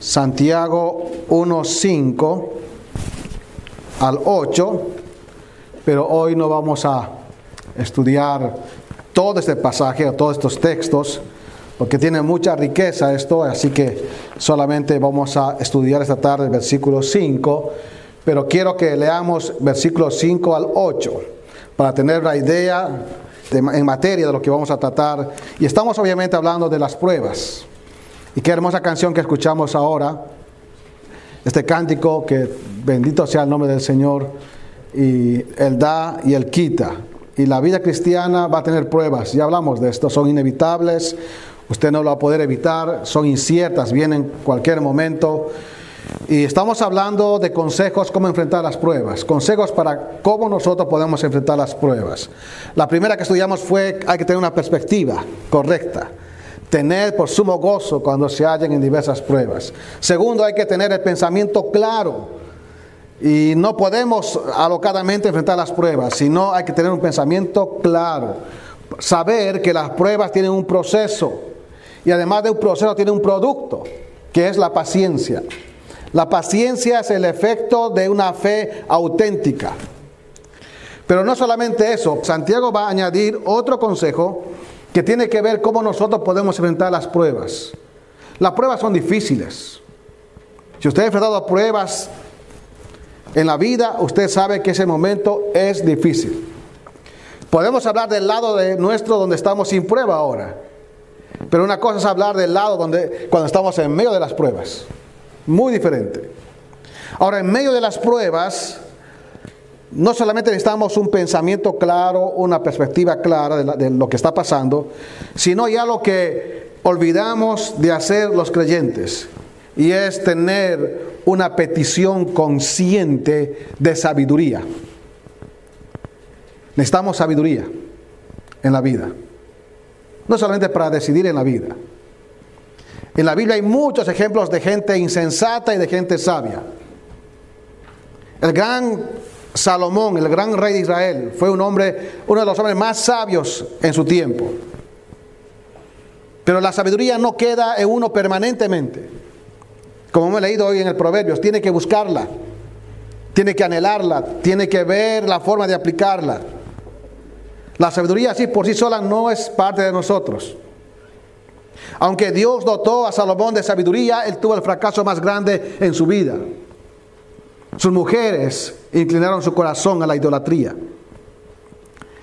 Santiago 1.5 al 8, pero hoy no vamos a estudiar todo este pasaje o todos estos textos, porque tiene mucha riqueza esto, así que solamente vamos a estudiar esta tarde el versículo 5, pero quiero que leamos versículos 5 al 8 para tener la idea en materia de lo que vamos a tratar. Y estamos obviamente hablando de las pruebas. Y qué hermosa canción que escuchamos ahora. Este cántico que bendito sea el nombre del Señor. Y Él da y Él quita. Y la vida cristiana va a tener pruebas. Ya hablamos de esto. Son inevitables. Usted no lo va a poder evitar. Son inciertas. Vienen en cualquier momento. Y estamos hablando de consejos cómo enfrentar las pruebas, consejos para cómo nosotros podemos enfrentar las pruebas. La primera que estudiamos fue hay que tener una perspectiva correcta, tener por sumo gozo cuando se hallen en diversas pruebas. Segundo, hay que tener el pensamiento claro. Y no podemos alocadamente enfrentar las pruebas, sino hay que tener un pensamiento claro. Saber que las pruebas tienen un proceso y además de un proceso tiene un producto, que es la paciencia. La paciencia es el efecto de una fe auténtica. Pero no solamente eso, Santiago va a añadir otro consejo que tiene que ver cómo nosotros podemos enfrentar las pruebas. Las pruebas son difíciles. Si usted ha enfrentado pruebas en la vida, usted sabe que ese momento es difícil. Podemos hablar del lado de nuestro donde estamos sin prueba ahora. Pero una cosa es hablar del lado donde cuando estamos en medio de las pruebas. Muy diferente. Ahora, en medio de las pruebas, no solamente necesitamos un pensamiento claro, una perspectiva clara de, lo que está pasando, sino ya lo que olvidamos de hacer los creyentes, y es tener una petición consciente de sabiduría. Necesitamos sabiduría en la vida, no solamente para decidir en la vida, en la Biblia hay muchos ejemplos de gente insensata y de gente sabia. El gran Salomón, el gran rey de Israel, fue un hombre, uno de los hombres más sabios en su tiempo. Pero la sabiduría no queda en uno permanentemente. Como hemos leído hoy en el Proverbios, tiene que buscarla, tiene que anhelarla, tiene que ver la forma de aplicarla. La sabiduría así por sí sola no es parte de nosotros. Aunque Dios dotó a Salomón de sabiduría, él tuvo el fracaso más grande en su vida. Sus mujeres inclinaron su corazón a la idolatría.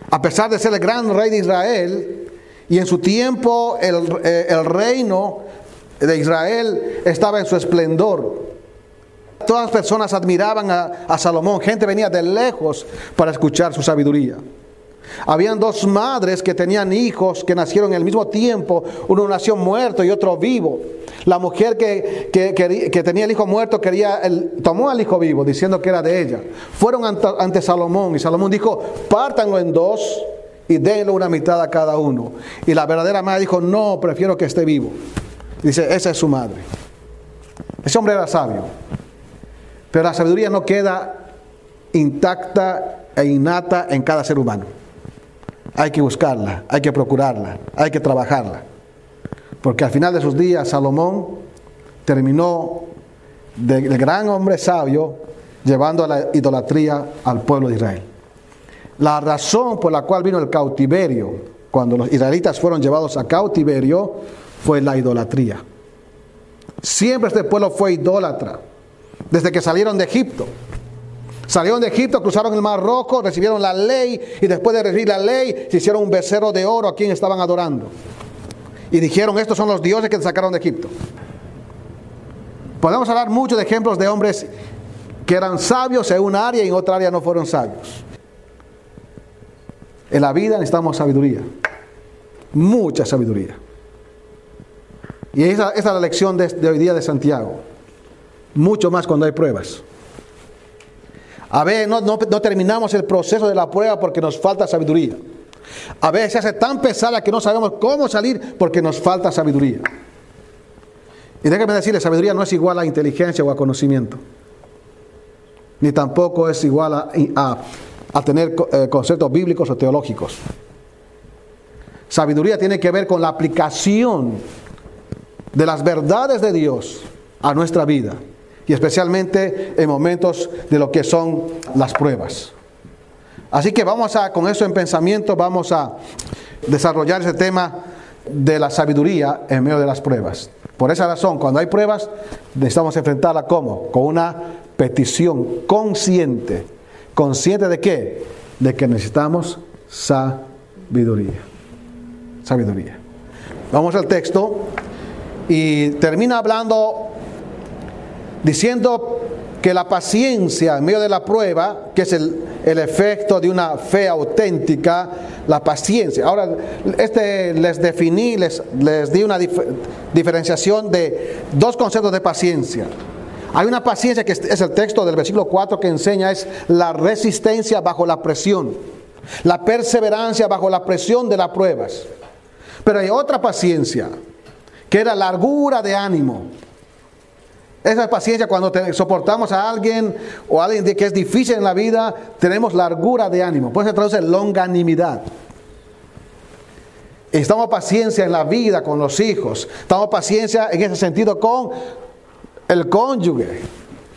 A pesar de ser el gran rey de Israel, y en su tiempo el, eh, reino de Israel estaba en su esplendor. Todas las personas admiraban a Salomón, gente venía de lejos para escuchar su sabiduría. Habían dos madres que tenían hijos que nacieron en el mismo tiempo. Uno nació muerto y otro vivo. La mujer que, que, tenía el hijo muerto quería el, tomó al hijo vivo diciendo que era de ella. Fueron ante, Salomón y Salomón dijo, pártanlo en dos y denle una mitad a cada uno. Y la verdadera madre dijo, no, prefiero que esté vivo. Dice, esa es su madre. Ese hombre era sabio. Pero la sabiduría no queda intacta e innata en cada ser humano. Hay que buscarla, hay que procurarla, hay que trabajarla. Porque al final de sus días Salomón terminó de, gran hombre sabio llevando a la idolatría al pueblo de Israel. La razón por la cual vino el cautiverio, cuando los israelitas fueron llevados a cautiverio, fue la idolatría. Siempre este pueblo fue idólatra, desde que salieron de Egipto. Salieron de Egipto, cruzaron el Mar Rojo, recibieron la ley y después de recibir la ley se hicieron un becerro de oro a quien estaban adorando. Y dijeron, estos son los dioses que te sacaron de Egipto. Podemos hablar mucho de ejemplos de hombres que eran sabios en una área y en otra área no fueron sabios. En la vida necesitamos sabiduría, mucha sabiduría. Y esa, es la lección de, de hoy día de Santiago. Mucho más cuando hay pruebas. A veces no, terminamos el proceso de la prueba porque nos falta sabiduría. A veces se hace tan pesada que no sabemos cómo salir porque nos falta sabiduría. Y déjeme decirle, sabiduría no es igual a inteligencia o a conocimiento. Ni tampoco es igual a, a tener eh, conceptos bíblicos o teológicos. Sabiduría tiene que ver con la aplicación de las verdades de Dios a nuestra vida y especialmente en momentos de lo que son las pruebas. Así que vamos a, con eso en pensamiento, vamos a desarrollar ese tema de la sabiduría en medio de las pruebas. Por esa razón, cuando hay pruebas, necesitamos enfrentarla como? Con una petición consciente. ¿Consciente de qué? De que necesitamos sabiduría. Sabiduría. Vamos al texto y termina hablando diciendo que la paciencia en medio de la prueba, que es el, efecto de una fe auténtica, la paciencia. Ahora, este les definí, les, les di una diferenciación de dos conceptos de paciencia. Hay una paciencia que es el texto del versículo 4 que enseña, es la resistencia bajo la presión, la perseverancia bajo la presión de las pruebas. Pero hay otra paciencia, que era largura de ánimo. Esa paciencia cuando soportamos a alguien o a alguien que es difícil en la vida, tenemos largura de ánimo. Pues se traduce longanimidad. Estamos paciencia en la vida con los hijos. Estamos paciencia en ese sentido con el cónyuge.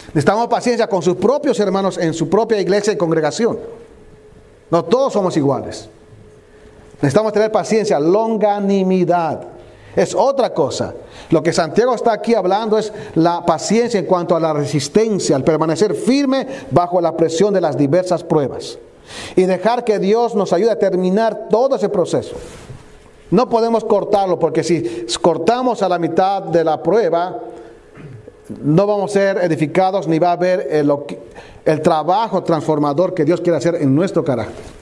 Necesitamos paciencia con sus propios hermanos en su propia iglesia y congregación. No todos somos iguales. Necesitamos tener paciencia, longanimidad. Es otra cosa. Lo que Santiago está aquí hablando es la paciencia en cuanto a la resistencia, al permanecer firme bajo la presión de las diversas pruebas. Y dejar que Dios nos ayude a terminar todo ese proceso. No podemos cortarlo porque si cortamos a la mitad de la prueba, no vamos a ser edificados ni va a haber el, el trabajo transformador que Dios quiere hacer en nuestro carácter.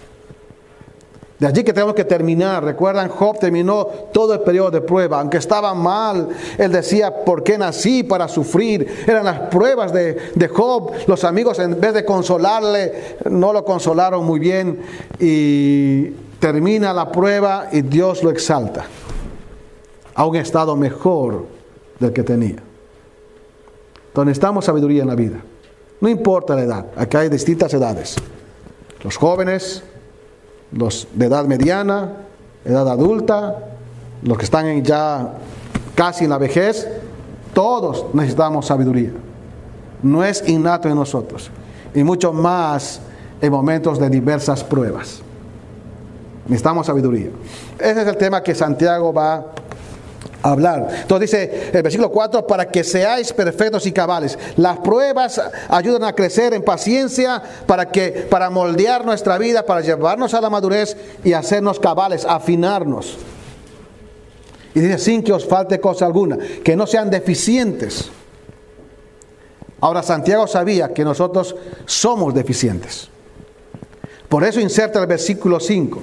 De allí que tenemos que terminar. Recuerdan, Job terminó todo el periodo de prueba. Aunque estaba mal, él decía, ¿por qué nací para sufrir? Eran las pruebas de, de, Job. Los amigos, en vez de consolarle, no lo consolaron muy bien. Y termina la prueba y Dios lo exalta a un estado mejor del que tenía. Donde estamos sabiduría en la vida. No importa la edad. Acá hay distintas edades. Los jóvenes, los de edad mediana, edad adulta, los que están ya casi en la vejez, todos necesitamos sabiduría. No es innato en nosotros. Y mucho más en momentos de diversas pruebas. Necesitamos sabiduría. Ese es el tema que Santiago va hablar. Entonces dice el versículo 4, para que seáis perfectos y cabales. Las pruebas ayudan a crecer en paciencia para que para moldear nuestra vida, para llevarnos a la madurez y hacernos cabales, afinarnos. Y dice sin que os falte cosa alguna, que no sean deficientes. Ahora Santiago sabía que nosotros somos deficientes. Por eso inserta el versículo 5.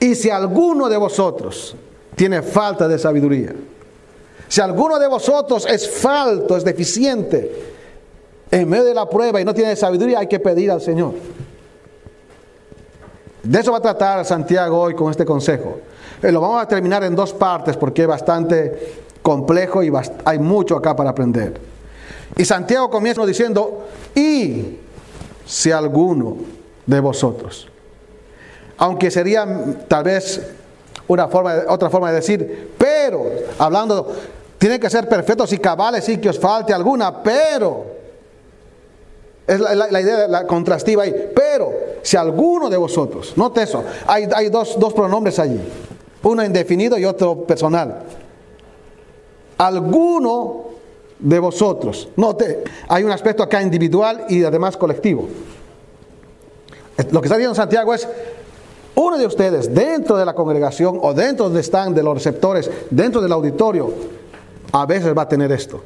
Y si alguno de vosotros tiene falta de sabiduría. Si alguno de vosotros es falto, es deficiente, en medio de la prueba y no tiene sabiduría, hay que pedir al Señor. De eso va a tratar Santiago hoy con este consejo. Eh, lo vamos a terminar en dos partes porque es bastante complejo y hay mucho acá para aprender. Y Santiago comienza diciendo, y si alguno de vosotros, aunque sería tal vez una forma, otra forma de decir, pero, hablando, tienen que ser perfectos y cabales y que os falte alguna, pero, es la, idea, la contrastiva ahí, pero, si alguno de vosotros, note eso, hay, hay dos, dos pronombres allí, uno indefinido y otro personal. Alguno de vosotros, note, hay un aspecto acá individual y además colectivo. Lo que está diciendo Santiago es, uno de ustedes dentro de la congregación o dentro donde están de los receptores, dentro del auditorio, a veces va a tener esto.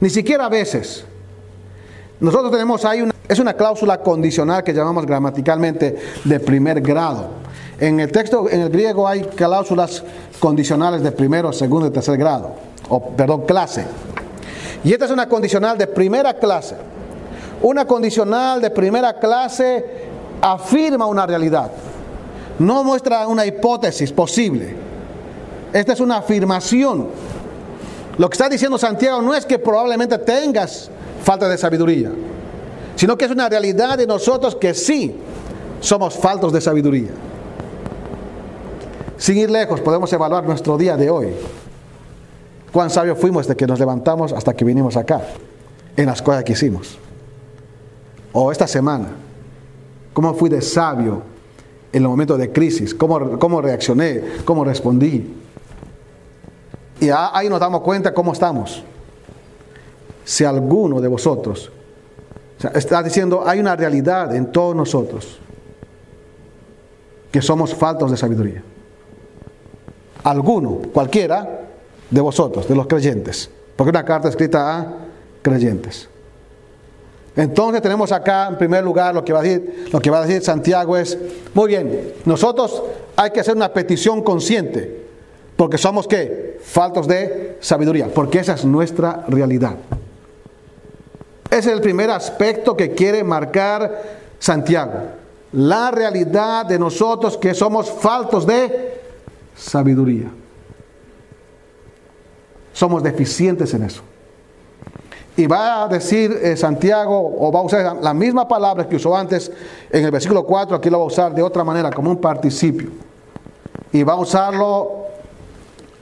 Ni siquiera a veces. Nosotros tenemos ahí una, es una cláusula condicional que llamamos gramaticalmente de primer grado. En el texto, en el griego hay cláusulas condicionales de primero, segundo y tercer grado, o perdón, clase. Y esta es una condicional de primera clase. Una condicional de primera clase afirma una realidad no muestra una hipótesis posible. Esta es una afirmación. Lo que está diciendo Santiago no es que probablemente tengas falta de sabiduría, sino que es una realidad de nosotros que sí somos faltos de sabiduría. Sin ir lejos, podemos evaluar nuestro día de hoy. cuán sabios fuimos desde que nos levantamos hasta que vinimos acá, en las cosas que hicimos. O esta semana, cómo fui de sabio en el momento de crisis, cómo, cómo reaccioné, cómo respondí. Y ahí nos damos cuenta cómo estamos. Si alguno de vosotros, está diciendo, hay una realidad en todos nosotros, que somos faltos de sabiduría. Alguno, cualquiera de vosotros, de los creyentes, porque una carta escrita a creyentes. Entonces tenemos acá en primer lugar lo que va a decir, Santiago es, muy bien, nosotros hay que hacer una petición consciente porque somos qué? Faltos de sabiduría, porque esa es nuestra realidad. Ese es el primer aspecto que quiere marcar Santiago. La realidad de nosotros que somos faltos de sabiduría. Somos deficientes en eso. Y va a decir eh, Santiago, o va a usar la misma palabra que usó antes en el versículo 4, aquí lo va a usar de otra manera, como un participio. Y va a usarlo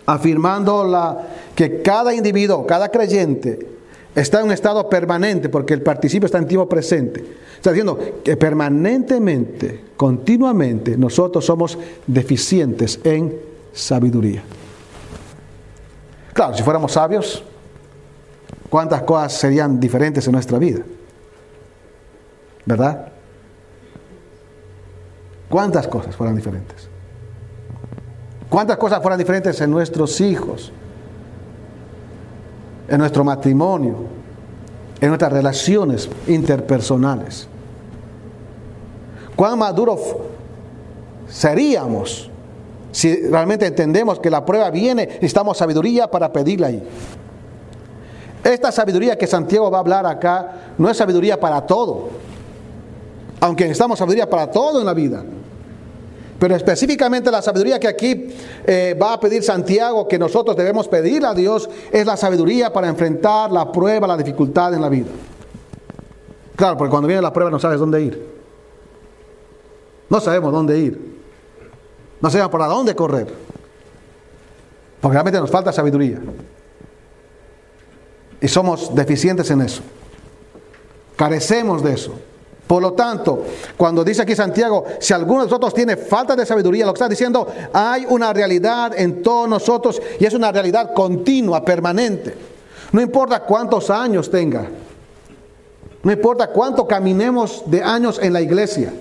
afirmando la, que cada individuo, cada creyente, está en un estado permanente, porque el participio está en tiempo presente. Está diciendo que permanentemente, continuamente, nosotros somos deficientes en sabiduría. Claro, si fuéramos sabios, ¿cuántas cosas serían diferentes en nuestra vida? ¿Verdad? ¿Cuántas cosas fueran diferentes? ¿Cuántas cosas fueran diferentes en nuestros hijos? En nuestro matrimonio, en nuestras relaciones interpersonales. ¿Cuán maduros seríamos si realmente entendemos que la prueba viene, necesitamos sabiduría para pedirla ahí? Esta sabiduría que Santiago va a hablar acá no es sabiduría para todo, aunque necesitamos sabiduría para todo en la vida. Pero específicamente la sabiduría que aquí eh, va a pedir Santiago, que nosotros debemos pedir a Dios, es la sabiduría para enfrentar la prueba, la dificultad en la vida. Claro, porque cuando viene la prueba no sabes dónde ir. No sabemos dónde ir. No sabemos para dónde correr. Porque realmente nos falta sabiduría. Y somos deficientes en eso. Carecemos de eso. Por lo tanto, cuando dice aquí Santiago, si alguno de nosotros tiene falta de sabiduría, lo que está diciendo, hay una realidad en todos nosotros y es una realidad continua, permanente. No importa cuántos años tenga, no importa cuánto caminemos de años en la iglesia.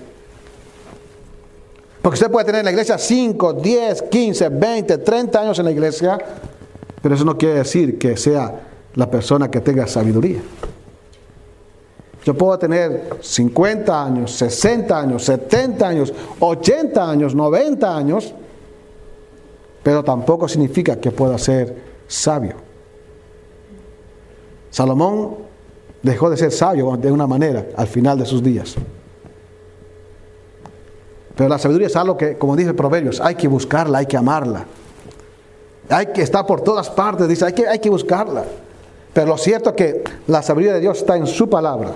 Porque usted puede tener en la iglesia 5, 10, 15, 20, 30 años en la iglesia, pero eso no quiere decir que sea la persona que tenga sabiduría. Yo puedo tener 50 años, 60 años, 70 años, 80 años, 90 años, pero tampoco significa que pueda ser sabio. Salomón dejó de ser sabio de una manera al final de sus días. Pero la sabiduría es algo que, como dice Proverbios, hay que buscarla, hay que amarla. Hay que estar por todas partes, dice, hay que, hay que buscarla. Pero lo cierto es que la sabiduría de Dios está en su palabra.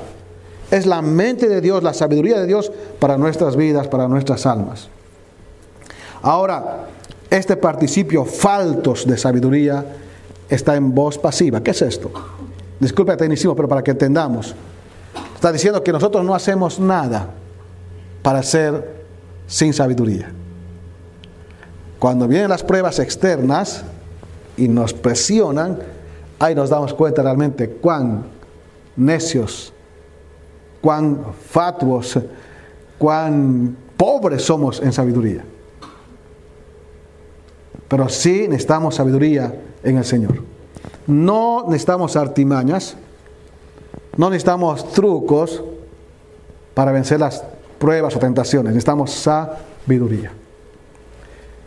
Es la mente de Dios, la sabiduría de Dios para nuestras vidas, para nuestras almas. Ahora, este participio faltos de sabiduría está en voz pasiva. ¿Qué es esto? Disculpe tecnicismo, pero para que entendamos. Está diciendo que nosotros no hacemos nada para ser sin sabiduría. Cuando vienen las pruebas externas y nos presionan, ahí nos damos cuenta realmente cuán necios cuán fatuos, cuán pobres somos en sabiduría. Pero sí necesitamos sabiduría en el Señor. No necesitamos artimañas, no necesitamos trucos para vencer las pruebas o tentaciones, necesitamos sabiduría.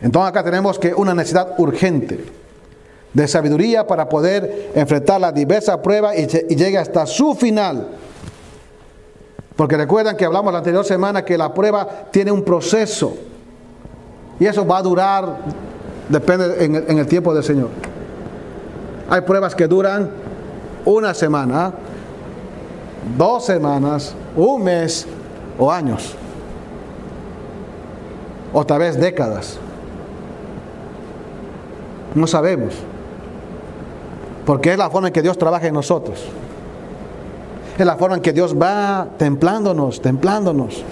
Entonces acá tenemos que una necesidad urgente de sabiduría para poder enfrentar la diversa prueba y, y llegue hasta su final porque recuerdan que hablamos la anterior semana que la prueba tiene un proceso. Y eso va a durar, depende en el, tiempo del Señor. Hay pruebas que duran una semana, dos semanas, un mes o años. O tal vez décadas. No sabemos. Porque es la forma en que Dios trabaja en nosotros. Es la forma en que Dios va templándonos, templándonos.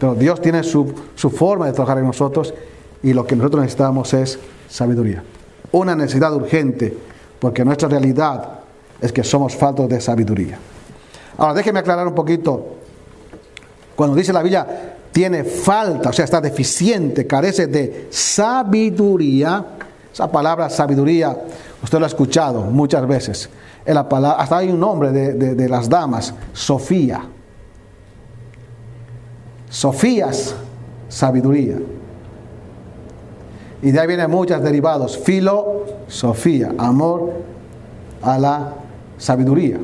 Pero Dios tiene su, su forma de trabajar en nosotros y lo que nosotros necesitamos es sabiduría. Una necesidad urgente, porque nuestra realidad es que somos faltos de sabiduría. Ahora, déjeme aclarar un poquito. Cuando dice la Biblia, tiene falta, o sea, está deficiente, carece de sabiduría. Esa palabra sabiduría, usted lo ha escuchado muchas veces. En la palabra, hasta hay un nombre de, de las damas, Sofía. Sofías, sabiduría. Y de ahí vienen muchos derivados. Filosofía, amor a la sabiduría.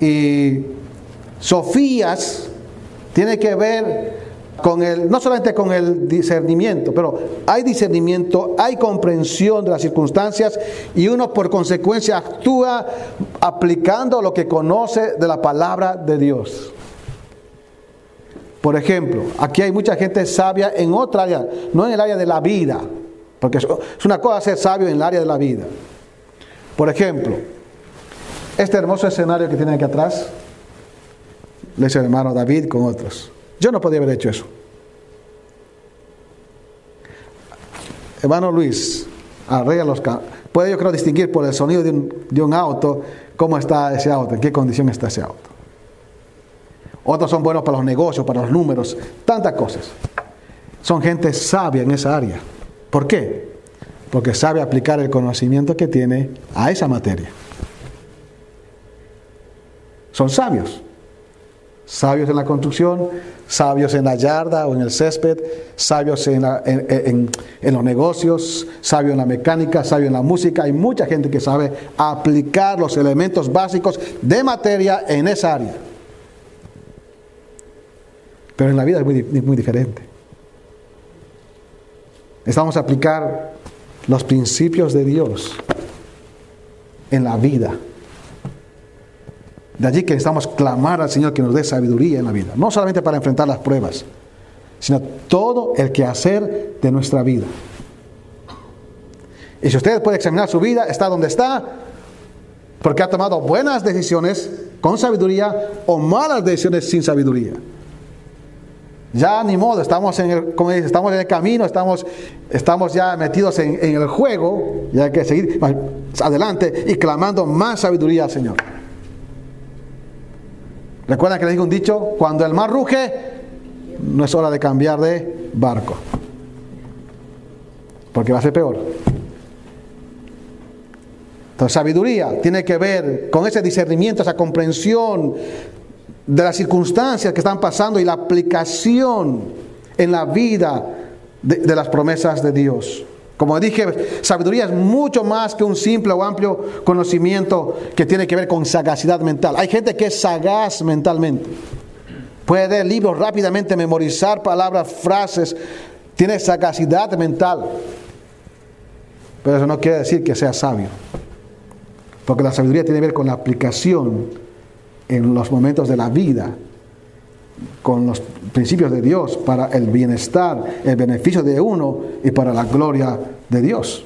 Y Sofías tiene que ver con el, no solamente con el discernimiento, pero hay discernimiento, hay comprensión de las circunstancias y uno por consecuencia actúa aplicando lo que conoce de la palabra de Dios. Por ejemplo, aquí hay mucha gente sabia en otra área, no en el área de la vida, porque es una cosa ser sabio en el área de la vida. Por ejemplo, este hermoso escenario que tienen aquí atrás, le hizo el hermano David con otros. Yo no podía haber hecho eso. Hermano Luis, arregla los Puede yo creo distinguir por el sonido de un, de un auto cómo está ese auto, en qué condición está ese auto. Otros son buenos para los negocios, para los números, tantas cosas. Son gente sabia en esa área. ¿Por qué? Porque sabe aplicar el conocimiento que tiene a esa materia. Son sabios. Sabios en la construcción, sabios en la yarda o en el césped, sabios en, en, los negocios, sabios en la mecánica, sabios en la música. Hay mucha gente que sabe aplicar los elementos básicos de materia en esa área. Pero en la vida es muy, muy diferente. Estamos a aplicar los principios de Dios en la vida. De allí que necesitamos clamar al Señor que nos dé sabiduría en la vida. No solamente para enfrentar las pruebas, sino todo el quehacer de nuestra vida. Y si usted puede examinar su vida, está donde está, porque ha tomado buenas decisiones con sabiduría o malas decisiones sin sabiduría. Ya ni modo, estamos en el, como dice, estamos en el camino, estamos, estamos ya metidos en, en el juego, y hay que seguir adelante y clamando más sabiduría al Señor. Recuerdan que les digo un dicho, cuando el mar ruge, no es hora de cambiar de barco, porque va a ser peor. Entonces, sabiduría tiene que ver con ese discernimiento, esa comprensión de las circunstancias que están pasando y la aplicación en la vida de las promesas de Dios. Como dije, sabiduría es mucho más que un simple o amplio conocimiento que tiene que ver con sagacidad mental. Hay gente que es sagaz mentalmente. Puede leer libros rápidamente, memorizar palabras, frases. Tiene sagacidad mental. Pero eso no quiere decir que sea sabio. Porque la sabiduría tiene que ver con la aplicación en los momentos de la vida con los principios de Dios para el bienestar, el beneficio de uno y para la gloria de Dios.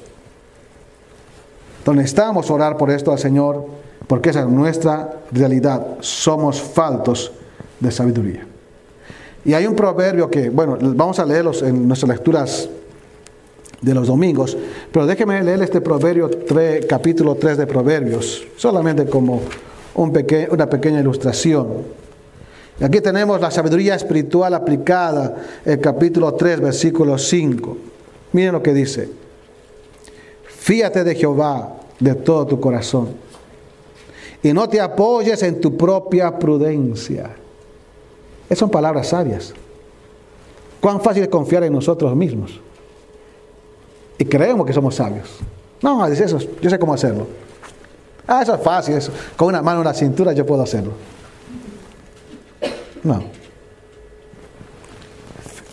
Entonces necesitamos orar por esto al Señor, porque esa es nuestra realidad. Somos faltos de sabiduría. Y hay un proverbio que, bueno, vamos a leerlos en nuestras lecturas de los domingos, pero déjeme leer este proverbio 3, capítulo 3 de Proverbios, solamente como un una pequeña ilustración. Aquí tenemos la sabiduría espiritual aplicada, el capítulo 3, versículo 5. Miren lo que dice. Fíate de Jehová de todo tu corazón y no te apoyes en tu propia prudencia. Esas son palabras sabias. Cuán fácil es confiar en nosotros mismos. Y creemos que somos sabios. No, dice eso, yo sé cómo hacerlo. Ah, eso es fácil, eso. con una mano en la cintura yo puedo hacerlo. No.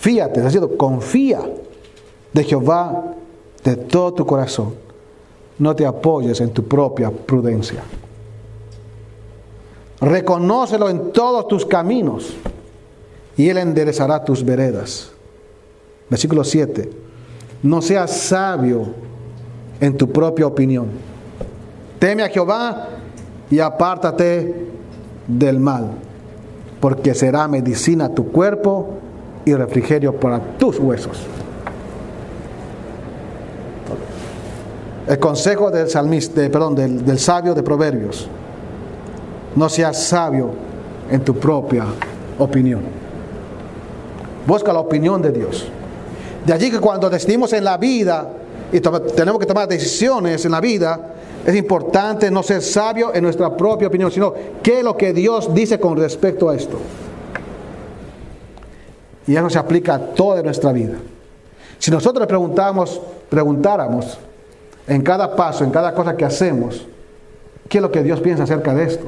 Fíjate, es decir, confía de Jehová de todo tu corazón. No te apoyes en tu propia prudencia. Reconócelo en todos tus caminos y Él enderezará tus veredas. Versículo 7. No seas sabio en tu propia opinión. Teme a Jehová y apártate del mal, porque será medicina tu cuerpo y refrigerio para tus huesos. El consejo del salmista, perdón, del, del sabio de Proverbios. No seas sabio en tu propia opinión. Busca la opinión de Dios. De allí que cuando decidimos en la vida y tenemos que tomar decisiones en la vida, es importante no ser sabio en nuestra propia opinión, sino qué es lo que Dios dice con respecto a esto. Y eso se aplica a toda nuestra vida. Si nosotros le preguntamos, preguntáramos en cada paso, en cada cosa que hacemos, qué es lo que Dios piensa acerca de esto,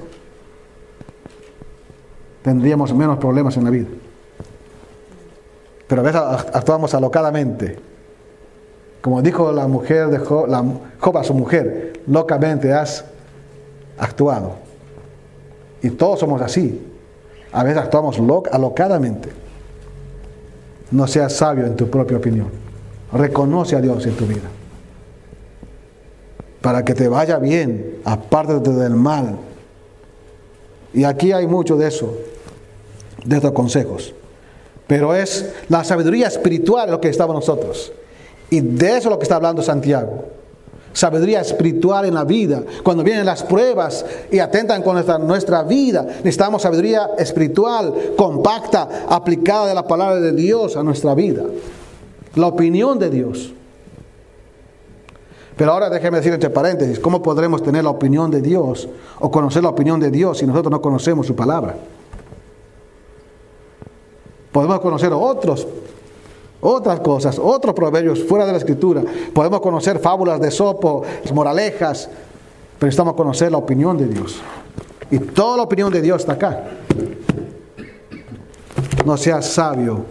tendríamos menos problemas en la vida. Pero a veces actuamos alocadamente. Como dijo la mujer de Job, la, a su mujer, locamente has actuado. Y todos somos así. A veces actuamos alocadamente. No seas sabio en tu propia opinión. Reconoce a Dios en tu vida. Para que te vaya bien, apártate del mal. Y aquí hay mucho de eso, de estos consejos. Pero es la sabiduría espiritual lo que estamos nosotros. Y de eso es lo que está hablando Santiago. Sabiduría espiritual en la vida. Cuando vienen las pruebas y atentan con nuestra, vida, necesitamos sabiduría espiritual, compacta, aplicada de la palabra de Dios a nuestra vida. La opinión de Dios. Pero ahora déjeme decir entre paréntesis, ¿cómo podremos tener la opinión de Dios o conocer la opinión de Dios si nosotros no conocemos su palabra? Podemos conocer otros, otras cosas, otros proverbios fuera de la escritura. Podemos conocer fábulas de sopo, moralejas, pero necesitamos conocer la opinión de Dios. Y toda la opinión de Dios está acá. No seas sabio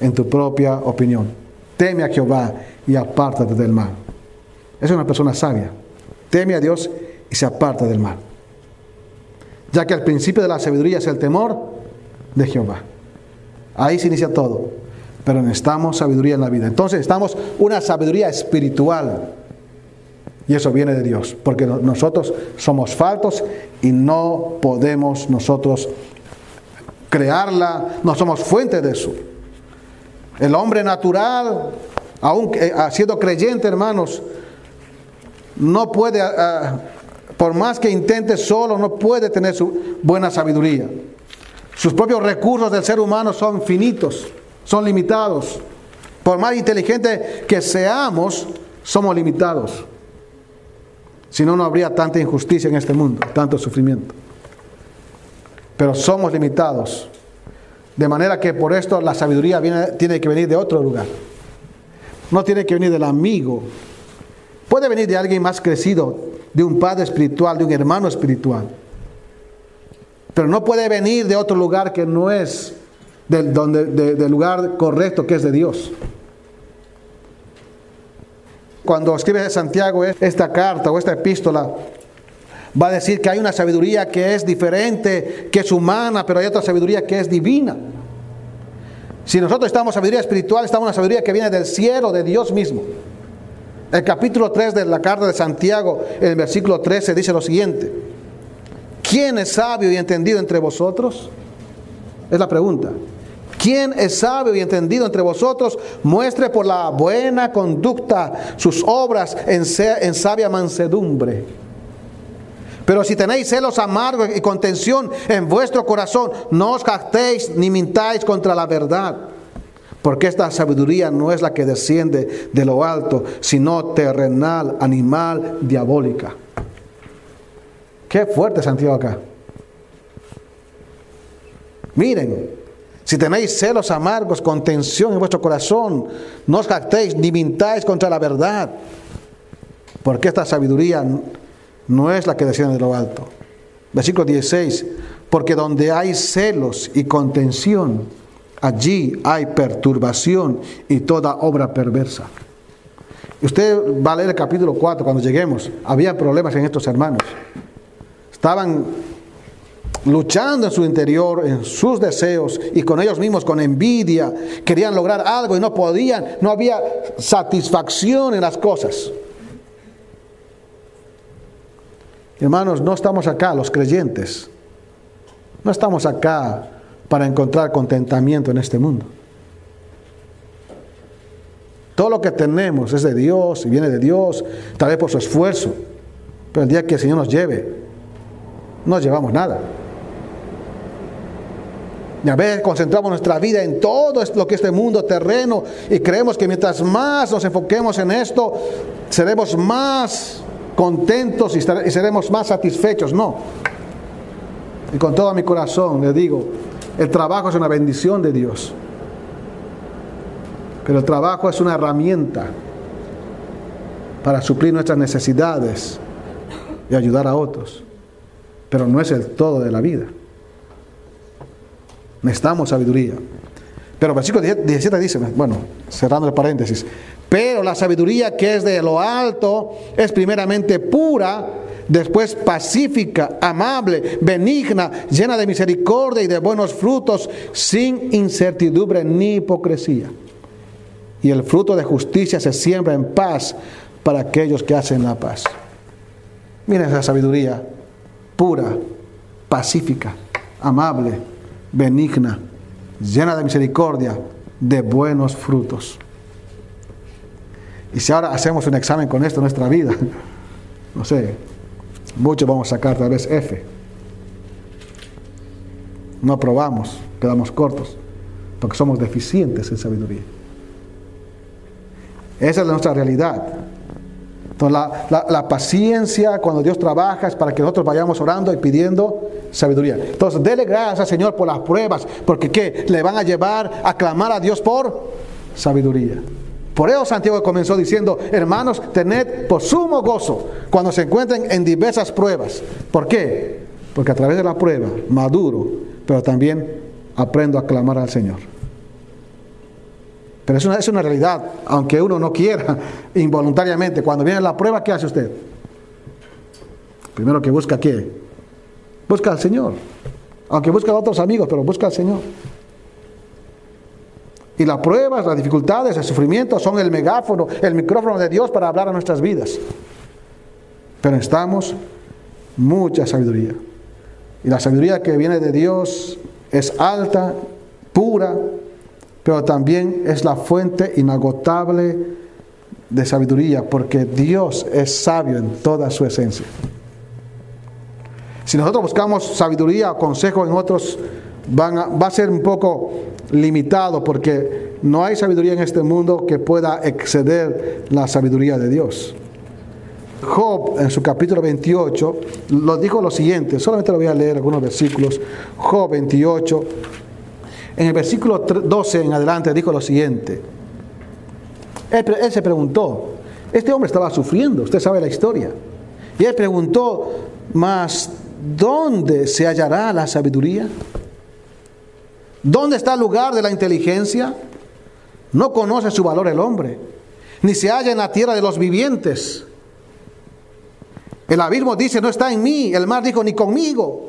en tu propia opinión. Teme a Jehová y apártate del mal. Es una persona sabia. Teme a Dios y se aparta del mal. Ya que el principio de la sabiduría es el temor de Jehová. Ahí se inicia todo. Pero necesitamos sabiduría en la vida. Entonces necesitamos una sabiduría espiritual. Y eso viene de Dios. Porque nosotros somos faltos y no podemos nosotros crearla. No somos fuente de eso. El hombre natural, aún eh, siendo creyente, hermanos, no puede, ah, ah, por más que intente solo, no puede tener su buena sabiduría. Sus propios recursos del ser humano son finitos, son limitados. Por más inteligente que seamos, somos limitados. Si no, no habría tanta injusticia en este mundo, tanto sufrimiento. Pero somos limitados. De manera que por esto la sabiduría tiene que venir de otro lugar. No tiene que venir del amigo. Puede venir de alguien más crecido, de un padre espiritual, de un hermano espiritual. Pero no puede venir de otro lugar que no es del, donde, lugar correcto que es de Dios. Cuando escribe Santiago esta carta o esta epístola, va a decir que hay una sabiduría que es diferente, que es humana, pero hay otra sabiduría que es divina. Si nosotros estamos en sabiduría espiritual, estamos en una sabiduría que viene del cielo, de Dios mismo. El capítulo 3 de la carta de Santiago, en el versículo 13, dice lo siguiente. ¿Quién es sabio y entendido entre vosotros? Es la pregunta. ¿Quién es sabio y entendido entre vosotros? Muestre por la buena conducta sus obras en, sabia mansedumbre. Pero si tenéis celos amargos y contención en vuestro corazón, no os jactéis ni mintáis contra la verdad. Porque esta sabiduría no es la que desciende de lo alto, sino terrenal, animal, diabólica. Qué fuerte Santiago acá. Miren, si tenéis celos amargos, contención en vuestro corazón, no os jactéis ni mintáis contra la verdad, porque esta sabiduría no es la que desciende de lo alto. Versículo 16, porque donde hay celos y contención, allí hay perturbación y toda obra perversa. Usted va a leer el capítulo 4 cuando lleguemos. Había problemas en estos hermanos. Estaban luchando en su interior, en sus deseos y con ellos mismos, con envidia. Querían lograr algo y no podían. No había satisfacción en las cosas. Hermanos, no estamos acá, los creyentes. No estamos acá para encontrar contentamiento en este mundo. Todo lo que tenemos es de Dios y viene de Dios, tal vez por su esfuerzo. Pero el día que el Señor nos lleve, no llevamos nada. Y a veces concentramos nuestra vida en todo lo que este mundo terreno y creemos que mientras más nos enfoquemos en esto, seremos más contentos y seremos más satisfechos. No. Y con todo mi corazón le digo, el trabajo es una bendición de Dios. Pero el trabajo es una herramienta para suplir nuestras necesidades y ayudar a otros. Pero no es el todo de la vida. Necesitamos sabiduría. Pero versículo 17 dice, bueno, cerrando el paréntesis, pero la sabiduría que es de lo alto es primeramente pura, después pacífica, amable, benigna, llena de misericordia y de buenos frutos, sin incertidumbre ni hipocresía. Y el fruto de justicia se siembra en paz para aquellos que hacen la paz. Miren esa sabiduría pura, pacífica, amable, benigna, llena de misericordia, de buenos frutos. Y si ahora hacemos un examen con esto en nuestra vida, no sé, muchos vamos a sacar tal vez F. No aprobamos, quedamos cortos, porque somos deficientes en sabiduría. Esa es nuestra realidad. Entonces, la, paciencia cuando Dios trabaja es para que nosotros vayamos orando y pidiendo sabiduría. Entonces, dele gracias al Señor por las pruebas, porque ¿qué? Le van a llevar a clamar a Dios por sabiduría. Por eso Santiago comenzó diciendo, hermanos, tened por sumo gozo cuando se encuentren en diversas pruebas. ¿Por qué? Porque a través de la prueba maduro, pero también aprendo a clamar al Señor. Pero es una, es una realidad, aunque uno no quiera involuntariamente. Cuando viene la prueba, ¿qué hace usted? Primero que busca qué? Busca al Señor. Aunque busca a otros amigos, pero busca al Señor. Y las pruebas, las dificultades, el sufrimiento son el megáfono, el micrófono de Dios para hablar a nuestras vidas. Pero necesitamos mucha sabiduría. Y la sabiduría que viene de Dios es alta, pura, pero también es la fuente inagotable de sabiduría, porque Dios es sabio en toda su esencia. Si nosotros buscamos sabiduría o consejo en otros, va a ser un poco limitado, porque no hay sabiduría en este mundo que pueda exceder la sabiduría de Dios. Job en su capítulo 28 lo dijo lo siguiente, solamente lo voy a leer algunos versículos. Job 28, en el versículo 12 en adelante dijo lo siguiente. Él, se preguntó, este hombre estaba sufriendo, usted sabe la historia. Y él preguntó, mas ¿dónde se hallará la sabiduría? ¿Dónde está el lugar de la inteligencia? No conoce su valor el hombre, ni se halla en la tierra de los vivientes. El abismo dice, no está en mí. El mar dijo, ni conmigo.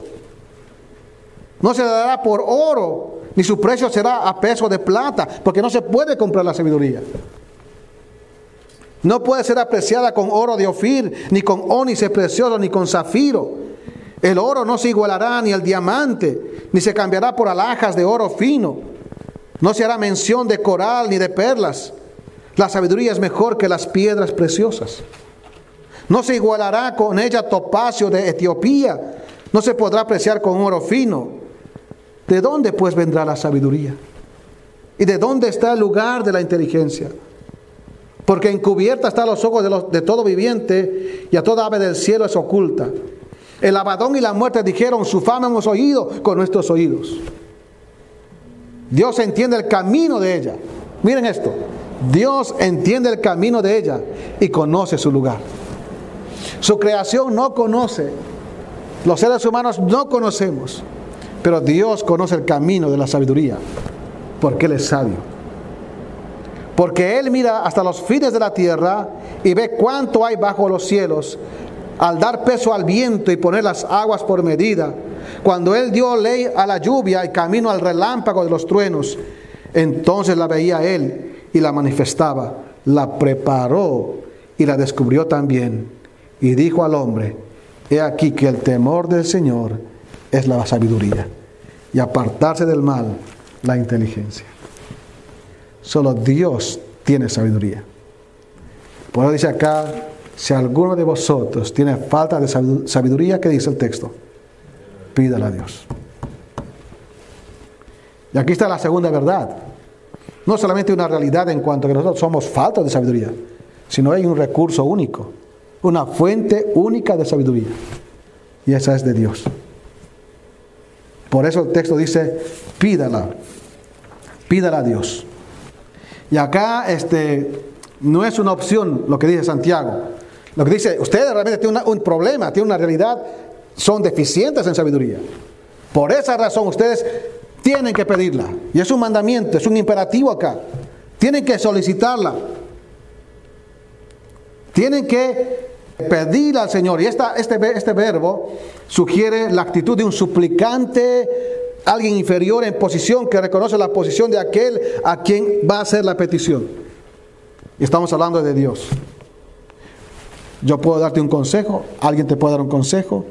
No se dará por oro ni su precio será a peso de plata, porque no se puede comprar la sabiduría. No puede ser apreciada con oro de Ofir, ni con ónice precioso, ni con zafiro. El oro no se igualará ni al diamante, ni se cambiará por alhajas de oro fino. No se hará mención de coral ni de perlas. La sabiduría es mejor que las piedras preciosas. No se igualará con ella topacio de Etiopía. No se podrá apreciar con oro fino. ¿De dónde pues vendrá la sabiduría? ¿Y de dónde está el lugar de la inteligencia? Porque encubierta está a los ojos de, de todo viviente y a toda ave del cielo es oculta. El abadón y la muerte dijeron, su fama hemos oído con nuestros oídos. Dios entiende el camino de ella. Miren esto. Dios entiende el camino de ella y conoce su lugar. Su creación no conoce. Los seres humanos no conocemos. Pero Dios conoce el camino de la sabiduría, porque Él es sabio. Porque Él mira hasta los fines de la tierra y ve cuánto hay bajo los cielos, al dar peso al viento y poner las aguas por medida. Cuando Él dio ley a la lluvia y camino al relámpago de los truenos, entonces la veía Él y la manifestaba, la preparó y la descubrió también. Y dijo al hombre, He aquí que el temor del Señor es la sabiduría y apartarse del mal la inteligencia. Solo Dios tiene sabiduría. Por eso dice acá, si alguno de vosotros tiene falta de sabiduría, ¿qué dice el texto? Pídala a Dios. Y aquí está la segunda verdad. No solamente una realidad en cuanto a que nosotros somos falta de sabiduría, sino hay un recurso único, una fuente única de sabiduría. Y esa es de Dios. Por eso el texto dice, pídala, pídala a Dios. Y acá este, no es una opción lo que dice Santiago. Lo que dice, ustedes realmente tienen un problema, tienen una realidad, son deficientes en sabiduría. Por esa razón ustedes tienen que pedirla. Y es un mandamiento, es un imperativo acá. Tienen que solicitarla. Tienen que pedirla al Señor. Y esta, este, este verbo sugiere la actitud de un suplicante, alguien inferior en posición que reconoce la posición de aquel a quien va a hacer la petición. Y estamos hablando de Dios. Yo puedo darte un consejo, alguien te puede dar un consejo,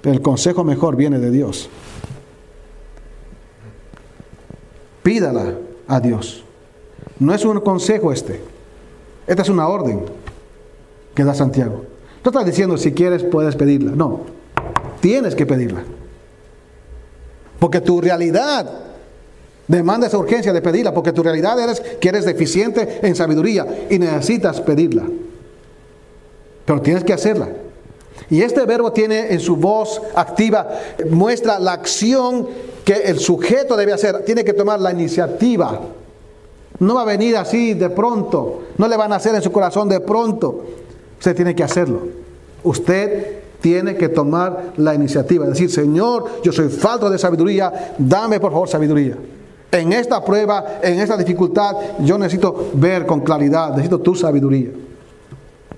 pero el consejo mejor viene de Dios. Pídala a Dios. No es un consejo este. Esta es una orden que da Santiago. No estás diciendo si quieres puedes pedirla. No. Tienes que pedirla. Porque tu realidad demanda esa urgencia de pedirla. Porque tu realidad eres que eres deficiente en sabiduría y necesitas pedirla. Pero tienes que hacerla. Y este verbo tiene en su voz activa, muestra la acción que el sujeto debe hacer. Tiene que tomar la iniciativa. No va a venir así de pronto. No le van a hacer en su corazón de pronto. Usted tiene que hacerlo. Usted tiene que tomar la iniciativa. Decir, Señor, yo soy falto de sabiduría. Dame por favor sabiduría. En esta prueba, en esta dificultad, yo necesito ver con claridad. Necesito tu sabiduría.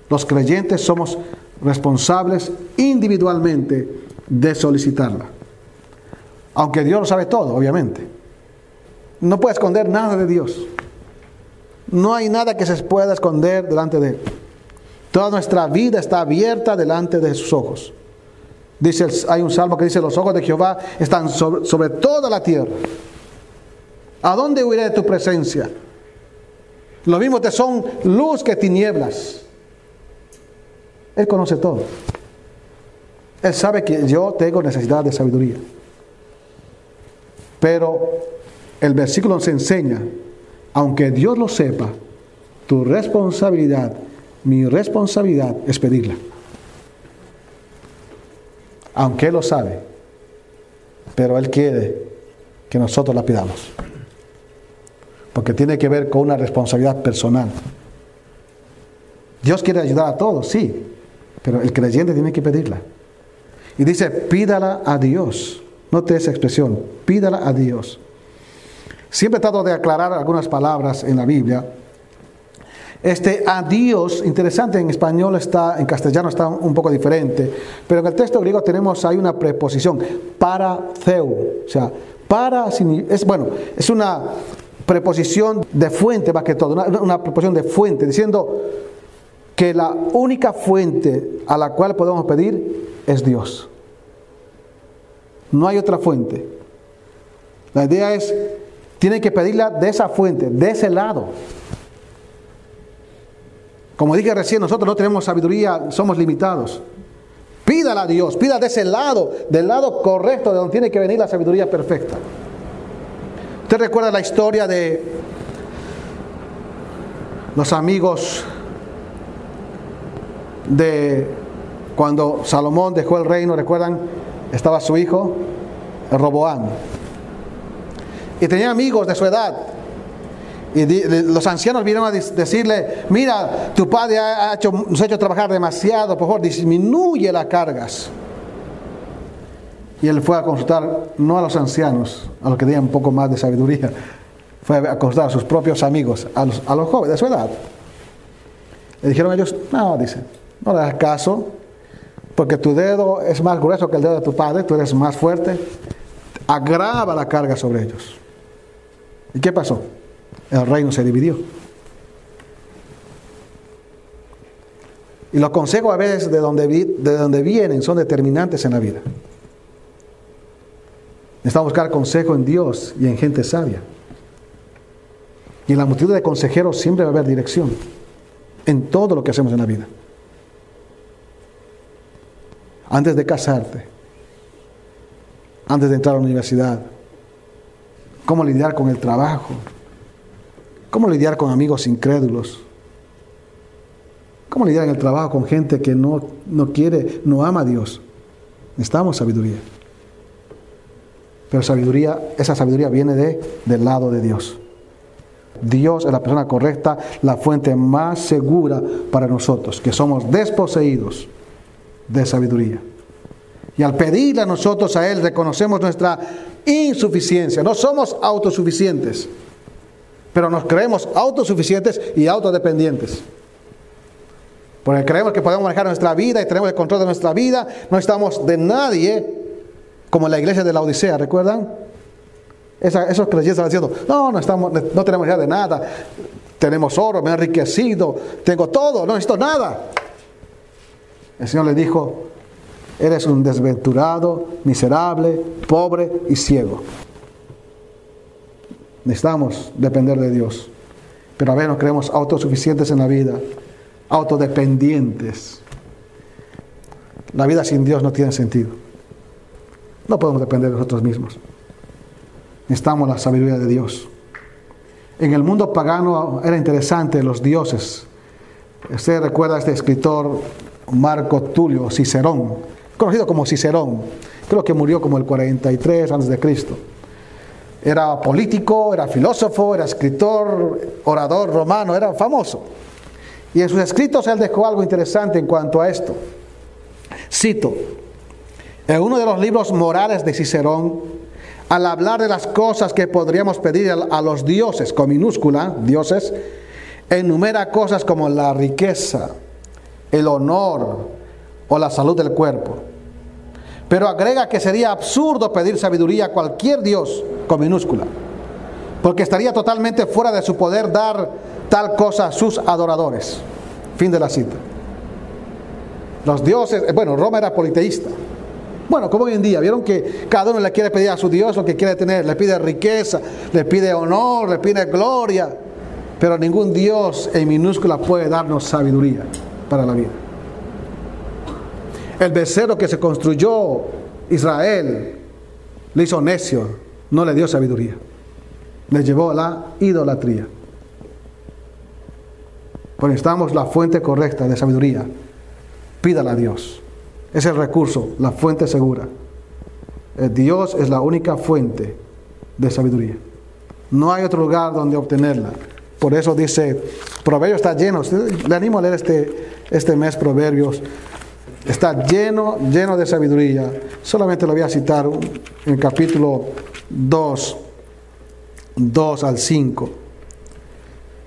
Los creyentes somos responsables individualmente de solicitarla. Aunque Dios lo sabe todo, obviamente. No puede esconder nada de Dios. No hay nada que se pueda esconder delante de Él. Toda nuestra vida está abierta delante de sus ojos. Dice, hay un salmo que dice, los ojos de Jehová están sobre, toda la tierra. ¿A dónde huiré de tu presencia? Lo mismo te son luz que tinieblas. Él conoce todo. Él sabe que yo tengo necesidad de sabiduría. Pero el versículo nos enseña, aunque Dios lo sepa, tu responsabilidad, mi responsabilidad es pedirla. Aunque Él lo sabe, pero Él quiere que nosotros la pidamos. Porque tiene que ver con una responsabilidad personal. Dios quiere ayudar a todos, sí, pero el creyente tiene que pedirla. Y dice, pídala a Dios. Note esa expresión, pídala a Dios. Siempre he tratado de aclarar algunas palabras en la Biblia. Este a Dios, interesante, en español está, en castellano está un poco diferente, pero en el texto griego tenemos hay una preposición, para theu, o sea, para, es, bueno, es una preposición de fuente más que todo, una, una preposición de fuente, diciendo que la única fuente a la cual podemos pedir es Dios. No hay otra fuente. La idea es, tienen que pedirla de esa fuente, de ese lado. Como dije recién, nosotros no tenemos sabiduría, somos limitados. Pídala a Dios, pídala de ese lado, del lado correcto de donde tiene que venir la sabiduría perfecta. ¿Usted recuerda la historia de los amigos de cuando Salomón dejó el reino, recuerdan, estaba su hijo, Roboam. Y tenía amigos de su edad. Y los ancianos vinieron a decirle, mira, tu padre ha hecho, nos ha hecho trabajar demasiado, por favor, disminuye las cargas. Y él fue a consultar, no a los ancianos, a los que tenían un poco más de sabiduría, fue a consultar a sus propios amigos, a los, jóvenes de su edad. Le dijeron ellos, no, dice, no le das caso, porque tu dedo es más grueso que el dedo de tu padre, tú eres más fuerte. Agrava la carga sobre ellos. ¿Y qué pasó? El reino se dividió. Y los consejos a veces de donde, de donde vienen son determinantes en la vida. Necesitamos buscar consejo en Dios y en gente sabia. Y en la multitud de consejeros siempre va a haber dirección en todo lo que hacemos en la vida. Antes de casarte, antes de entrar a la universidad, cómo lidiar con el trabajo, cómo lidiar con amigos incrédulos, cómo lidiar en el trabajo con gente que no, no quiere, no ama a Dios. Necesitamos sabiduría. Pero sabiduría, esa sabiduría viene de, del lado de Dios. Dios es la persona correcta, la fuente más segura para nosotros, que somos desposeídos de sabiduría. Y al pedirle a nosotros a Él, reconocemos nuestra insuficiencia. No somos autosuficientes, pero nos creemos autosuficientes y autodependientes. Porque creemos que podemos manejar nuestra vida y tenemos el control de nuestra vida. No estamos de nadie como la iglesia de la Odisea, ¿recuerdan? esos creyentes estaban diciendo, no, no, estamos, no tenemos idea de nada, tenemos oro, me he enriquecido, tengo todo, no necesito nada. El Señor le dijo, eres un desventurado, miserable, pobre y ciego. Necesitamos depender de Dios. Pero a veces nos creemos autosuficientes en la vida, autodependientes. La vida sin Dios no tiene sentido. No podemos depender de nosotros mismos. Necesitamos la sabiduría de Dios. En el mundo pagano era interesante los dioses. Usted recuerda a este escritor Marco Tulio Cicerón, conocido como Cicerón. Creo que murió como el 43 antes de Cristo. Era político, era filósofo, era escritor, orador romano, era famoso. Y en sus escritos él dejó algo interesante en cuanto a esto. Cito, en uno de los libros morales de Cicerón, al hablar de las cosas que podríamos pedir a los dioses, con minúscula, dioses, enumera cosas como la riqueza, el honor o la salud del cuerpo. Pero agrega que sería absurdo pedir sabiduría a cualquier dios con minúscula, porque estaría totalmente fuera de su poder dar tal cosa a sus adoradores. Fin de la cita. Los dioses, bueno, Roma era politeísta. Bueno, como hoy en día, vieron que cada uno le quiere pedir a su Dios lo que quiere tener, le pide riqueza, le pide honor, le pide gloria, pero ningún Dios en minúscula puede darnos sabiduría para la vida. El becerro que se construyó Israel le hizo necio, no le dio sabiduría, le llevó a la idolatría. Pues necesitamos la fuente correcta de sabiduría, pídala a Dios. Es el recurso, la fuente segura. Eh, Dios es la única fuente de sabiduría. No hay otro lugar donde obtenerla. Por eso dice, Proverbios está lleno. Le animo a leer este, este mes Proverbios. Está lleno, lleno de sabiduría. Solamente lo voy a citar en el capítulo 2, 2 al 5.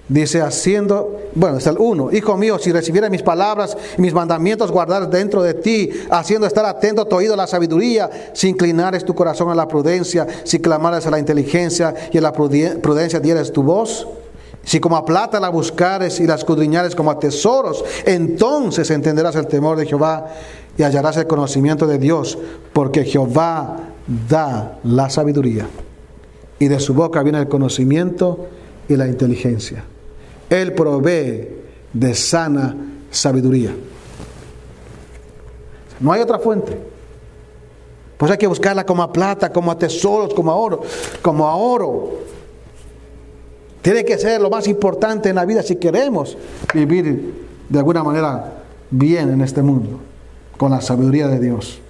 Dice, haciendo, bueno, es el uno, hijo mío, si recibiera mis palabras y mis mandamientos, guardar dentro de ti, haciendo estar atento a tu oído a la sabiduría, si inclinares tu corazón a la prudencia, si clamares a la inteligencia y a la prudencia dieres tu voz, si como a plata la buscares y la escudriñares como a tesoros, entonces entenderás el temor de Jehová y hallarás el conocimiento de Dios, porque Jehová da la sabiduría y de su boca viene el conocimiento y la inteligencia. Él provee de sana sabiduría. No hay otra fuente. Pues hay que buscarla como a plata, como a tesoros, como a oro, como a oro. Tiene que ser lo más importante en la vida si queremos vivir de alguna manera bien en este mundo, con la sabiduría de Dios.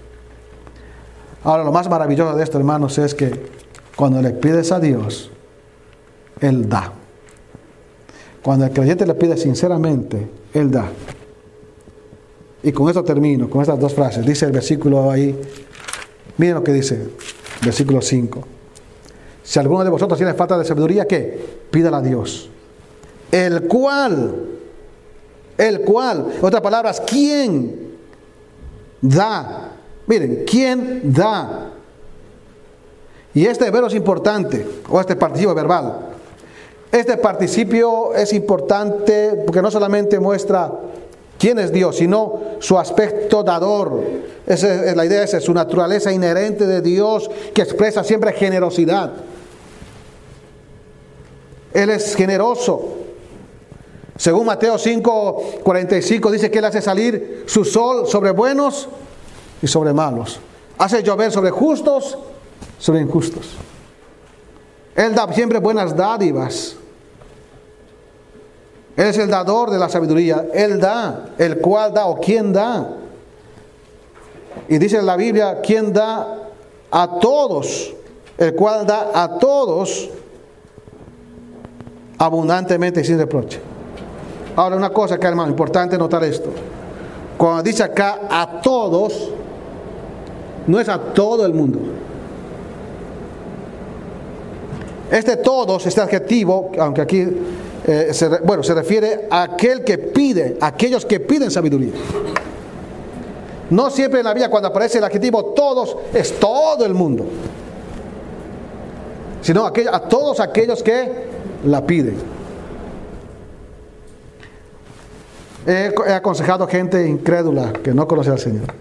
Ahora, lo más maravilloso de esto, hermanos, es que cuando le pides a Dios, Él da. Cuando el creyente le pide sinceramente, Él da. Y con esto termino, con estas dos frases. Dice el versículo ahí, miren lo que dice, versículo 5. Si alguno de vosotros tiene falta de sabiduría, ¿qué? Pídala a Dios. El cual, el cual, otras palabras, ¿quién da? Miren, ¿quién da? Y este verbo es importante, o este participo verbal. Este participio es importante porque no solamente muestra quién es Dios, sino su aspecto dador. Esa es la idea, esa es su naturaleza inherente de Dios que expresa siempre generosidad. Él es generoso. Según Mateo 5, 45 dice que Él hace salir su sol sobre buenos y sobre malos. Hace llover sobre justos, sobre injustos. Él da siempre buenas dádivas. Él es el dador de la sabiduría. Él da, el cual da o quién da. Y dice en la Biblia, quién da a todos, el cual da a todos abundantemente y sin reproche. Ahora, una cosa que hermano, importante notar esto. Cuando dice acá a todos, no es a todo el mundo. Este todos, este adjetivo, aunque aquí, eh, se, bueno, se refiere a aquel que pide, a aquellos que piden sabiduría. No siempre en la Biblia cuando aparece el adjetivo todos es todo el mundo, sino a todos aquellos que la piden. He, aconsejado gente incrédula que no conoce al Señor.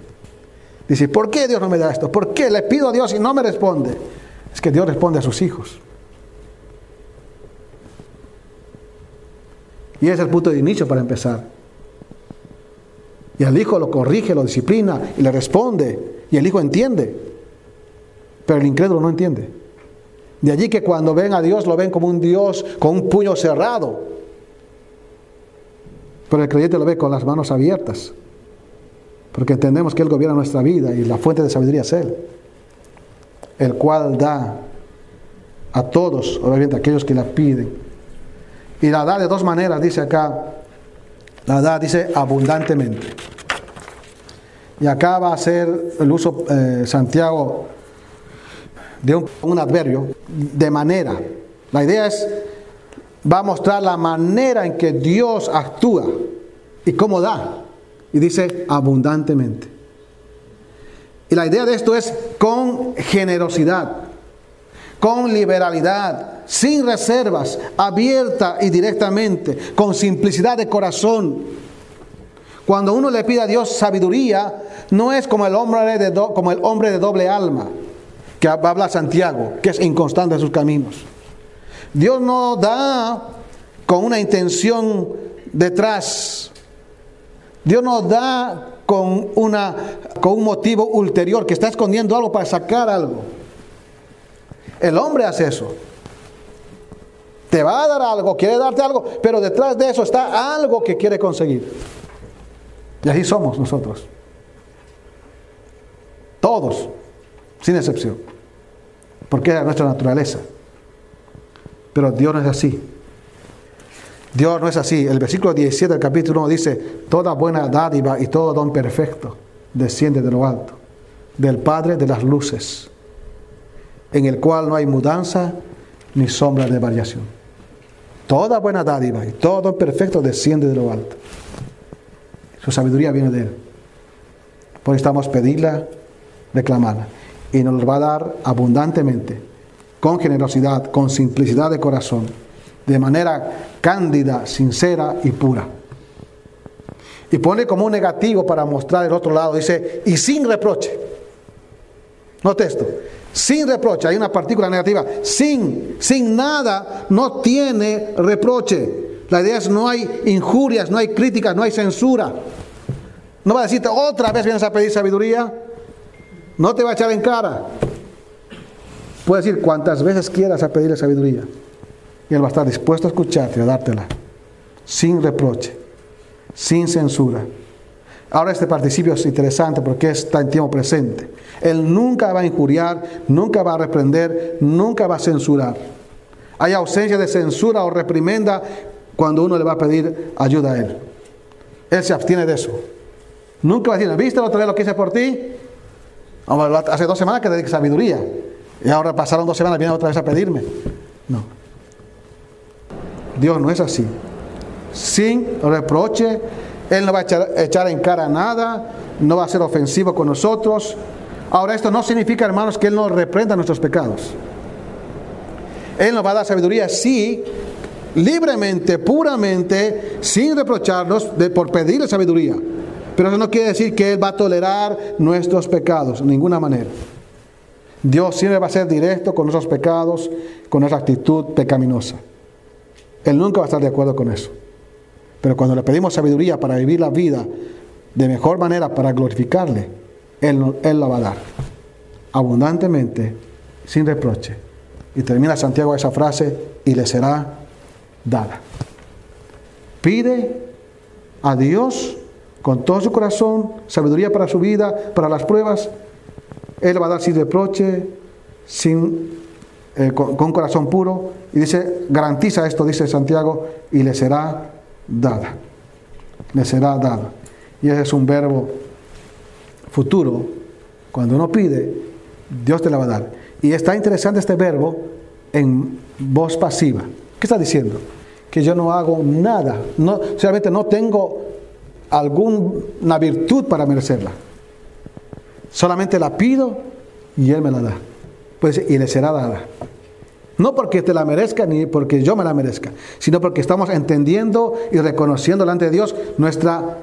Dice, ¿por qué Dios no me da esto? ¿Por qué le pido a Dios y no me responde? Es que Dios responde a sus hijos. Y es el punto de inicio para empezar. Y el hijo lo corrige, lo disciplina y le responde. Y el hijo entiende. Pero el incrédulo no entiende. De allí que cuando ven a Dios lo ven como un Dios con un puño cerrado. Pero el creyente lo ve con las manos abiertas, porque entendemos que Él gobierna nuestra vida y la fuente de sabiduría es Él, el cual da a todos, obviamente a aquellos que la piden. Y la da de dos maneras, dice acá, la da, dice abundantemente. Y acá va a ser el uso eh, Santiago de un, adverbio, de manera. La idea es va a mostrar la manera en que Dios actúa y cómo da. Y dice abundantemente. Y la idea de esto es con generosidad, con liberalidad, sin reservas, abierta y directamente, con simplicidad de corazón. Cuando uno le pide a Dios sabiduría, no es como el hombre de, como el hombre de doble alma, que habla Santiago, que es inconstante en sus caminos. Dios no da con una intención detrás. Dios no da con, una, con un motivo ulterior, que está escondiendo algo para sacar algo. El hombre hace eso. Te va a dar algo, quiere darte algo, pero detrás de eso está algo que quiere conseguir. Y así somos nosotros. Todos, sin excepción. Porque es nuestra naturaleza. Pero Dios no es así. Dios no es así. El versículo 17 del capítulo 1 dice, toda buena dádiva y todo don perfecto desciende de lo alto, del Padre de las luces, en el cual no hay mudanza ni sombra de variación. Toda buena dádiva y todo don perfecto desciende de lo alto. Su sabiduría viene de Él. Por eso estamos pedirla, reclamarla. Y nos lo va a dar abundantemente con generosidad, con simplicidad de corazón, de manera cándida, sincera y pura. Y pone como un negativo para mostrar el otro lado, dice, y sin reproche. Note esto, sin reproche, hay una partícula negativa, sin, sin nada, no tiene reproche. La idea es no hay injurias, no hay críticas, no hay censura. No va a decirte otra vez vienes a pedir sabiduría, no te va a echar en cara. Puedes ir cuantas veces quieras a pedirle sabiduría. Y Él va a estar dispuesto a escucharte, a dártela, sin reproche, sin censura. Ahora este participio es interesante porque está en tiempo presente. Él nunca va a injuriar, nunca va a reprender, nunca va a censurar. Hay ausencia de censura o reprimenda cuando uno le va a pedir ayuda a Él. Él se abstiene de eso. Nunca va a decir, ¿viste otra vez lo que hice por ti? Hace dos semanas que le di sabiduría. Y ahora pasaron dos semanas, viene otra vez a pedirme. No. Dios no es así. Sin reproche, Él no va a echar, en cara nada, no va a ser ofensivo con nosotros. Ahora, esto no significa, hermanos, que Él no reprenda nuestros pecados. Él nos va a dar sabiduría, sí, libremente, puramente, sin reprocharnos de, por pedirle sabiduría. Pero eso no quiere decir que Él va a tolerar nuestros pecados, de ninguna manera. Dios siempre va a ser directo con nuestros pecados, con nuestra actitud pecaminosa. Él nunca va a estar de acuerdo con eso. Pero cuando le pedimos sabiduría para vivir la vida de mejor manera, para glorificarle, Él, Él la va a dar. Abundantemente, sin reproche. Y termina Santiago esa frase, y le será dada. Pide a Dios con todo su corazón, sabiduría para su vida, para las pruebas. Él va a dar sin reproche, sin, eh, con, con corazón puro. Y dice, garantiza esto, dice Santiago, y le será dada. Le será dada. Y ese es un verbo futuro. Cuando uno pide, Dios te la va a dar. Y está interesante este verbo en voz pasiva. ¿Qué está diciendo? Que yo no hago nada. No, solamente no tengo alguna virtud para merecerla. Solamente la pido y Él me la da. Pues, y le será dada. No porque te la merezca ni porque yo me la merezca, sino porque estamos entendiendo y reconociendo delante de Dios nuestra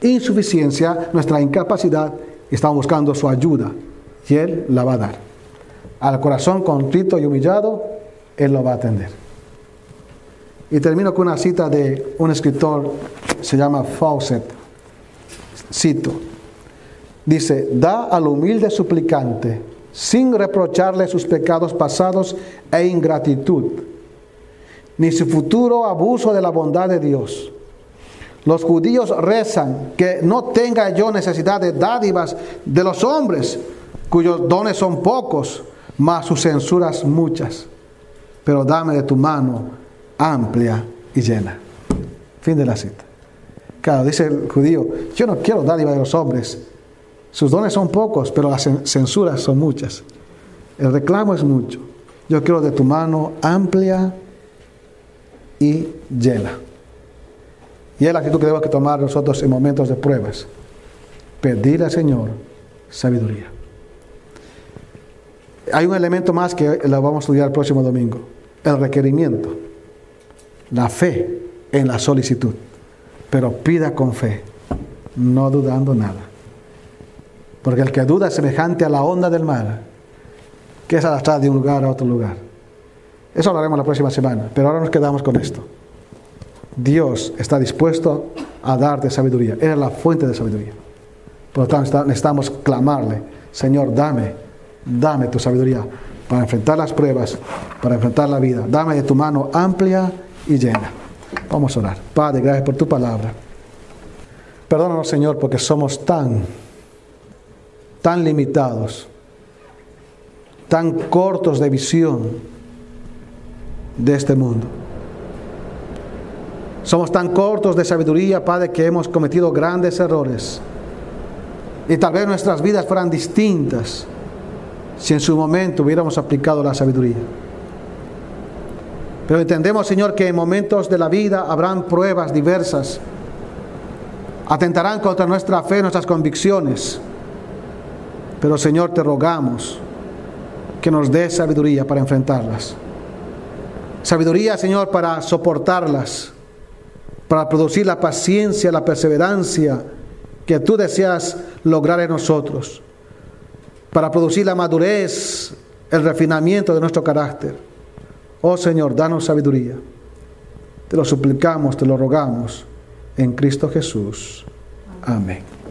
insuficiencia, nuestra incapacidad, y estamos buscando su ayuda. Y Él la va a dar. Al corazón contrito y humillado, Él lo va a atender. Y termino con una cita de un escritor, se llama Fawcett. Cito. Dice, da al humilde suplicante sin reprocharle sus pecados pasados e ingratitud, ni su futuro abuso de la bondad de Dios. Los judíos rezan que no tenga yo necesidad de dádivas de los hombres, cuyos dones son pocos, mas sus censuras muchas. Pero dame de tu mano amplia y llena. Fin de la cita. Claro, dice el judío, yo no quiero dádivas de los hombres, sus dones son pocos, pero las censuras son muchas. El reclamo es mucho. Yo quiero de tu mano amplia y llena. Y es la actitud que debemos que tomar nosotros en momentos de pruebas. Pedir al Señor sabiduría. Hay un elemento más que lo vamos a estudiar el próximo domingo. El requerimiento. La fe en la solicitud. Pero pida con fe, no dudando nada. Porque el que duda es semejante a la onda del mar, que es arrastrada de un lugar a otro lugar. Eso hablaremos la próxima semana, pero ahora nos quedamos con esto. Dios está dispuesto a darte sabiduría. Él es la fuente de sabiduría. Por lo tanto, necesitamos clamarle, Señor, dame, dame tu sabiduría para enfrentar las pruebas, para enfrentar la vida. Dame de tu mano amplia y llena. Vamos a orar. Padre, gracias por tu palabra. Perdónanos, Señor, porque somos tan tan limitados, tan cortos de visión de este mundo. Somos tan cortos de sabiduría, Padre, que hemos cometido grandes errores. Y tal vez nuestras vidas fueran distintas si en su momento hubiéramos aplicado la sabiduría. Pero entendemos, Señor, que en momentos de la vida habrán pruebas diversas. Atentarán contra nuestra fe, nuestras convicciones. Pero Señor, te rogamos que nos dé sabiduría para enfrentarlas. Sabiduría, Señor, para soportarlas, para producir la paciencia, la perseverancia que tú deseas lograr en nosotros, para producir la madurez, el refinamiento de nuestro carácter. Oh Señor, danos sabiduría. Te lo suplicamos, te lo rogamos en Cristo Jesús. Amén.